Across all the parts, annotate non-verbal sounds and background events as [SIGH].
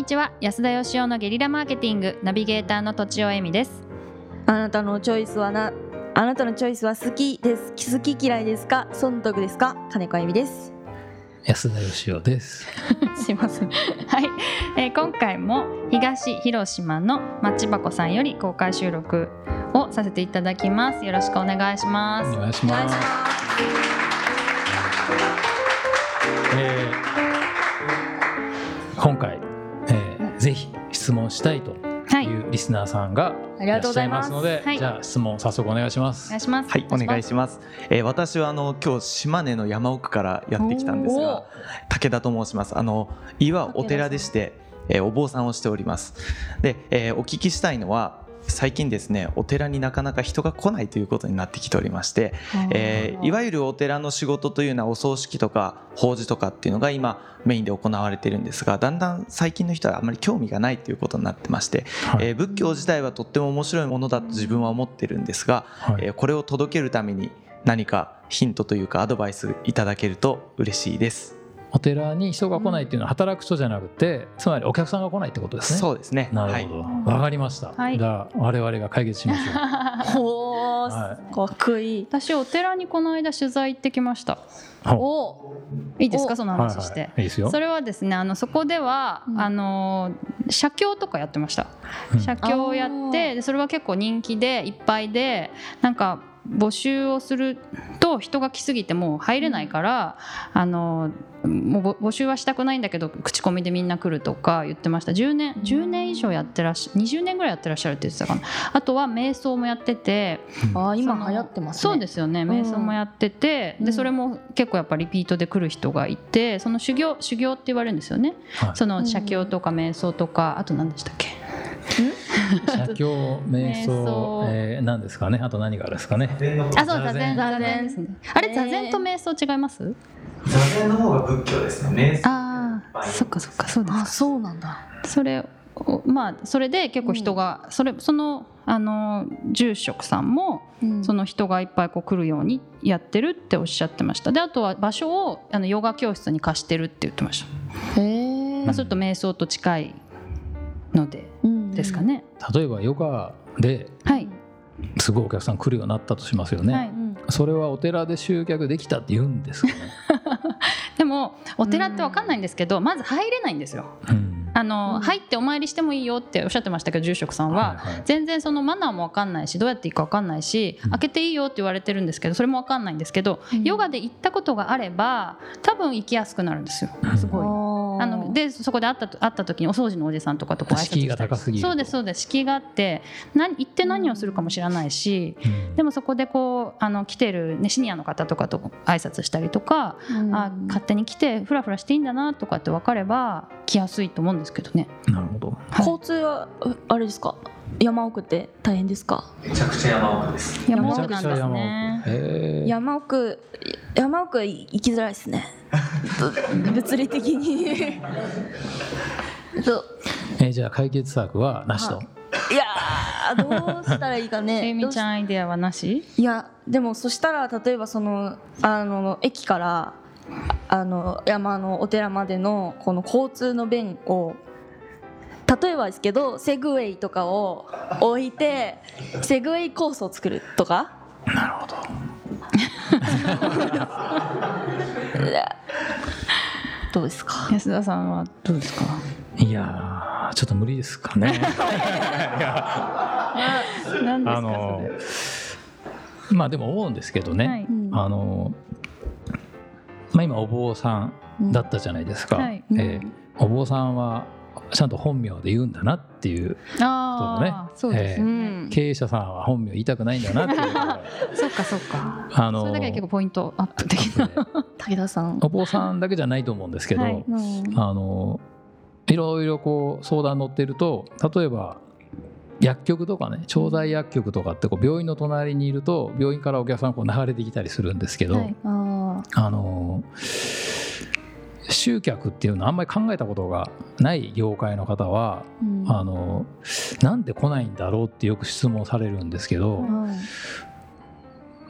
にちは。安田義雄のゲリラマーケティングナビゲーターのとちおえみです。あなたのチョイスはなあなたのチョイスは好きです。好き嫌いですか？損得ですか？金子あゆみです。安田義雄です。[LAUGHS] すいません。はい、えー今回も東広島のマッチ箱さんより公開収録をさせていただきます。よろしくお願いします。お願いします。えー今回、質問したいとはいいうリスナーさんがありがとうございますらっしゃいますので、はいじゃあ質問早速お願いしまおす願い。しますはい、お願いします。えー、私はあの今日島根の山奥からやってきたんですが、武田と申します。あの岩はお寺でして、えー、お坊さんをしております。で、えー、お聞きしたいのは。最近ですねお寺になかなか人が来ないということになってきておりまして、えーいわゆるお寺の仕事というのはお葬式とか法事とかっていうのが今メインで行われてるんですがだんだん最近の人はあまり興味がないということになってまして、はい。えー仏教自体はとっても面白いものだと自分は思ってるんですが、はい。えーこれを届けるために何かヒントというかアドバイスいただけると嬉しいです。お寺に人が来ないっていうのは働く人じゃなくて、つまりお客さんが来ないってことですね。そうですね。なるほど。わ、かりました。はい。じゃあ我々が解決しましょう。[LAUGHS] ほー、はかっこいい。私お寺にこの間取材行ってきました。お。いいですか？お。その話して、はいはい、い。いですよ。それはですねあのそこでは、うん。あの写経とかやってました。うん。写経をやってでそれは結構人気でいっぱいでなんか募集をすると人が来すぎてもう入れないから、あのもうぼ募集はしたくないんだけど口コミでみんな来るとか言ってました。10年10年以上やってらっしゃ20年ぐらいやってらっしゃるって言ってたかな。あとは瞑想もやっててあー今流行ってますね。そうですよね。瞑想もやってて、うん。でそれも結構やっぱリピートで来る人がいてその修行修行って言われるんですよね、はい。その写経とか瞑想とかあと何でしたっけ？[LAUGHS] 写経、瞑瞑想想、えー、何ですかね？あと何があるんですかね？あそう座禅座禅ですね。あれね座禅と瞑想違います？座禅の方が仏教ですね。瞑ああそっかそっかそうですあかそうなんだそれをまあそれで結構人が、それそのあの住職さんもうん。その人がいっぱいこう来るようにやってるっておっしゃってました。であとは場所をあのヨガ教室に貸してるって言ってました、へえまあ、それと瞑想と近いのでですかね、例えばヨガではい、すごいお客さん来るようになったとしますよね。はいうん。それはお寺で集客できたって言うんですかね？[LAUGHS] でもお寺って分かんないんですけど、まず入れないんですよ。うん。あの、うん。入ってお参りしてもいいよっておっしゃってましたけど住職さんは、はいはい。全然そのマナーも分かんないしどうやっていいか分かん。ないし、うん開けていいよって言われてるんですけどそれも分かんないんですけど、うん。ヨガで行ったことがあれば多分行きやすくなるんですよ。すごい。でそこで会ったと会った時にお掃除のおじさんとかとこう挨拶したり。敷居が高すぎると。そうですそうです。敷居があって何行って何をするかも知らないし、うん。でもそこでこうあの来てる、ね、シニアの方とかと挨拶したりとか、うん。あ勝手に来てフラフラしていいんだなとかって分かれば来やすいと思うんですけどね。なるほど。はい。交通はうあれですか？山奥って大変ですか？めちゃくちゃ山奥です。山奥なんですね山奥山奥行きづらいですね。[LAUGHS] 物理的に。[LAUGHS] そう。えーじゃあ解決策はなしと。い。やーどうしたらいいかね。[LAUGHS] えみちゃどんアイデアはなし？いやでもそしたら例えばそのあの駅からあの山のお寺までのこの交通の便を例えばですけどセグウェイとかを置いてセグウェイコースを作るとか？なるほど。い [LAUGHS] やどうですか？安田さんはどうですか？いやーちょっと無理ですかね。[LAUGHS] 何ですかあのそまあでも思うんですけどね。れはいうんあのまあ今お坊さんだったじゃないですか。はいえーお坊さんはちゃんと本名で言うんだなっていうああそうです経営者さんは本名言いたくないんだなっていう。[LAUGHS] そっかそっか。あのそれだけで結構ポイントアップ的な [LAUGHS] 武田さん。お坊さんだけじゃないと思うんですけど、はい。うん。あのいろいろこう相談乗ってると例えば薬局とかね調剤薬局とかってこう病院の隣にいると病院からお客さんこう流れてきたりするんですけど、はい。ああの集客っていうのはあんまり考えたことがない業界の方は、ーうん。あのなんで来ないんだろうってよく質問されるんですけど、は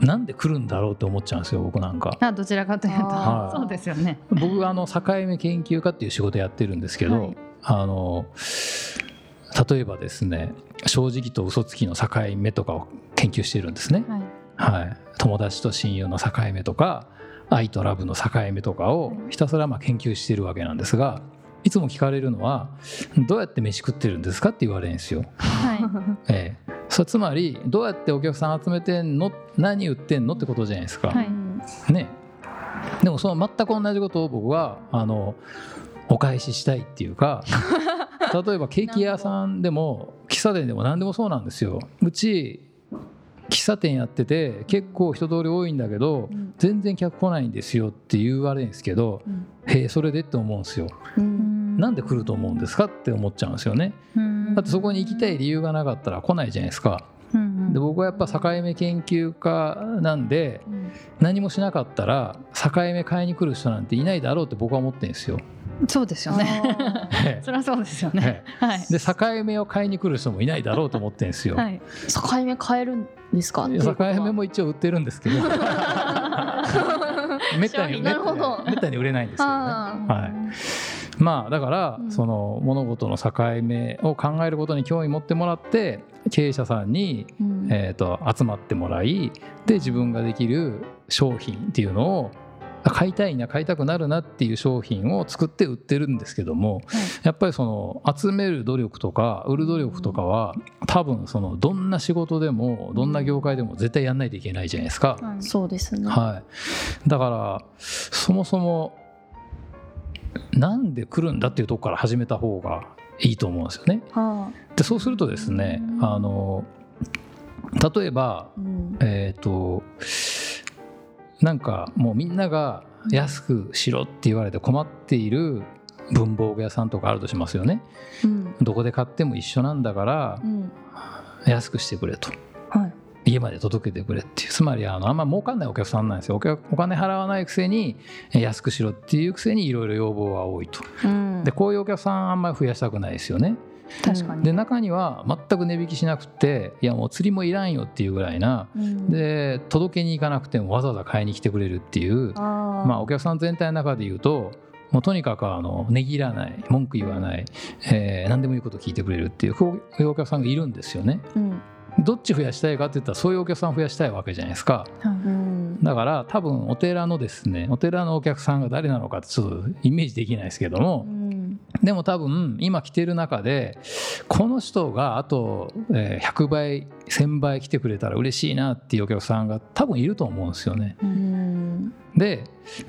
い。なんで来るんだろうって思っちゃうんですよ僕なんか。あどちらかというと。あー。そうですよね。僕あの境目研究家っていう仕事やってるんですけど、はい。あの例えばですね正直と嘘つきの境目とかを研究しているんですね。はい。はい、友達と親友の境目とか愛とラブの境目とかをひたすらまあ研究しているわけなんですがいつも聞かれるのは「どうやって飯食ってるんですか?」って言われるんですよ。はい [LAUGHS] ええ、それつまりどうやってお客さん集めてんの？何売ってんのってことじゃないですか。はいね、でもその全く同じことを僕はあのお返ししたいっていうか [LAUGHS] 例えばケーキ屋さんでも喫茶店でも何でもそうなんですよ。うち喫茶店やってて結構人通り多いんだけどうん全然客来ないんですよって言われるんですけどうんへえそれでって思うんですよ。うんなんで来ると思うんですかって思っちゃうんですよね。だってそこに行きたい理由がなかったら来ないじゃないですか。で僕はやっぱ境目研究家なんでうん何もしなかったら境目買いに来る人なんていないだろうって僕は思ってるんですよ。そうですよね。[LAUGHS] そりゃそうですよえねはい。で境目を買いに来る人もいないだろうと思ってるんですよ。はい。ー境目変えるんですか？境目も一応売ってるんですけど。[LAUGHS] めったにめなるほど。めったに売れないんですけどね。あはい。まあだから、うん。その物事の境目を考えることに興味持ってもらって経営者さんに、うん。えー、と集まってもらいで自分ができる商品っていうのをあ買いたいな買いたくなるなっていう商品を作って売ってるんですけども、やっぱりその集める努力とか売る努力とかは多分そのどんな仕事でもどんな業界でも絶対やんないといけないじゃないですか。はい。そうですね。はい、だからそもそもなんで来るんだっていうところから始めた方がいいと思うんですよね。はでそうするとですねあの例えばあうん。えっ、となんかもうみんなが安くしろって言われて困っている文房具屋さんとかあるとしますよね。うん。どこで買っても一緒なんだからうん。安くしてくれと。はい。家まで届けてくれっていう。つまりあのあんま儲かんないお客さんなんですよ。お客お金払わないくせにえー安くしろっていうくせにいろいろ要望が多いと。うん。でこういうお客さんあんまり増やしたくないですよね確かに。で中には全く値引きしなくていやもう釣りもいらんよっていうぐらいなうん。で届けに行かなくてもわざわざ買いに来てくれるっていうまあお客さん全体の中で言うともうとにかくあのねぎらない文句言わない、えー何でもいいこと聞いてくれるっていうこういうお客さんがいるんですよね。うん。どっち増やしたいかって言ったらそういうお客さん増やしたいわけじゃないですか。うんだから多分お寺のですねお寺のお客さんが誰なのかってちょっとイメージできないですけどもうんでも多分今来てる中でこの人があとえー100倍1000倍来てくれたら嬉しいなっていうお客さんが多分いると思うんですよね。うんで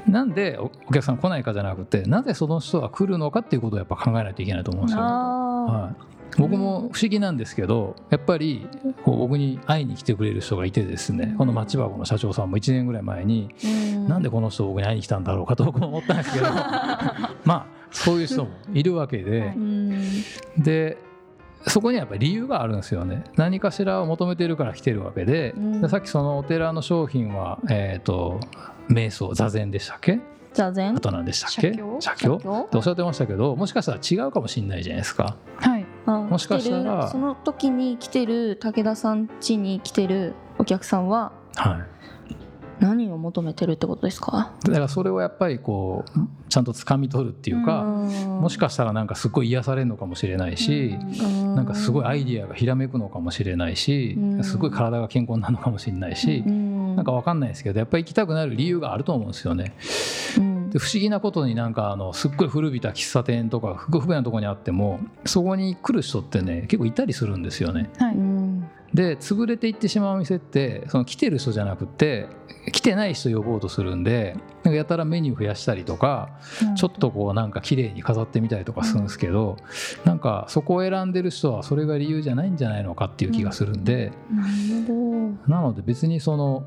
なんでおお客さん来ないかじゃなくてなぜその人が来るのかっていうことをやっぱ考えないといけないと思うんですよね。あはい僕も不思議なんですけどやっぱりこう僕に会いに来てくれる人がいてですねこの町箱の社長さんも1年ぐらい前にーうん。なんでこの人僕に会いに来たんだろうかと僕も思ったんですけど [LAUGHS] まあそういう人もいるわけでうん。でそこにはやっぱり理由があるんですよね。何かしらを求めてるから来てるわけで,、うん。でさっきそのお寺の商品は、えー、と瞑想座禅でしたっけ？座禅？あと何でしたっけ？写経？おっしゃってましたけどもしかしたら違うかもしれないじゃないですか。はいあもしかしたら。その時に来てる武田さん家に来てるお客さんははい。何を求めてるってことですか？だからそれをやっぱりこうちゃんと掴み取るっていうか、もしかしたらなんかすごい癒されるのかもしれないし、なんかすごいアイディアがひらめくのかもしれないし、うん。すごい体が健康になるのかもしれないし、ななんかわかんないですけどやっぱり行きたくなる理由があると思うんですよね。で不思議なことになんかあのすっごい古びた喫茶店とか不便なところにあってもそこに来る人ってね結構いたりするんですよね。はい。で潰れていってしまうお店ってその来てる人じゃなくて来てない人呼ぼうとするんでなんかやたらメニュー増やしたりとかちょっとこうなんか綺麗に飾ってみたりとかするんですけどなんかそこを選んでる人はそれが理由じゃないんじゃないのかっていう気がするんで。なるほど。なので別にその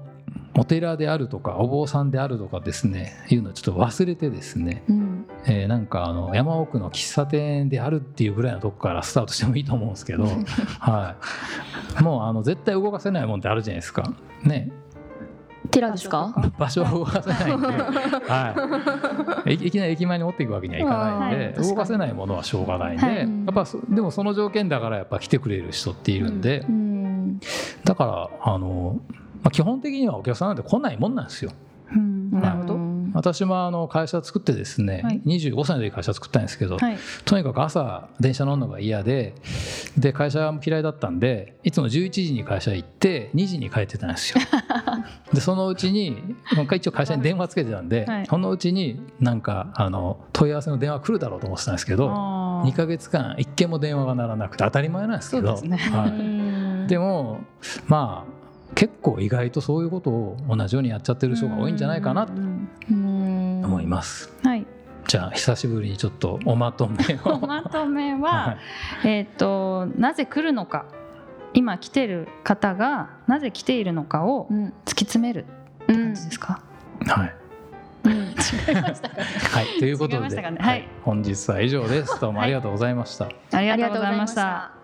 お寺であるとかお坊さんであるとかですねいうのをちょっと忘れてですね、うん。えーなんかあの山奥の喫茶店であるっていうぐらいのとこからスタートしてもいいと思うんですけど、[LAUGHS] はい、もうあの絶対動かせないもんってあるじゃないですか。ね。寺ですか？場所を動かせないんで、[LAUGHS] はい、いいきなり駅前に持っていくわけにはいかないんで、はい。動かせないものはしょうがないんで、はい。やっぱそでもその条件だからやっぱ来てくれる人っているんで、うん。だからあの、まあ、基本的にはお客さんなんて来ないもんなんですよ。うん。なるほど。うん私もあの会社作ってですね、はい。25歳で会社作ったんですけど、はい。とにかく朝電車乗るのが嫌でで会社も嫌いだったんでいつも11時に会社行って2時に帰ってたんですよ。でそのうちに一応会社に電話つけてたんで、はい。そのうちになんかあの問い合わせの電話来るだろうと思ってたんですけどあー。2ヶ月間1件も電話が鳴らなくて当たり前なんですけど。ね。はうんい、でもまあ結構意外とそういうことを同じようにやっちゃってる人が多いんじゃないかなとうん。うん思います。はい。じゃあ久しぶりにちょっとおまとめを。[LAUGHS] まとめは、はい。えっ、となぜ来るのか。今来てる方がなぜ来ているのかをうん。突き詰めるうん感じですか、はい。うん。違いましたかね。はい、ということで、ね。ははい。い、本日は以上です。どうもありがとうございました。ありありがとうございました。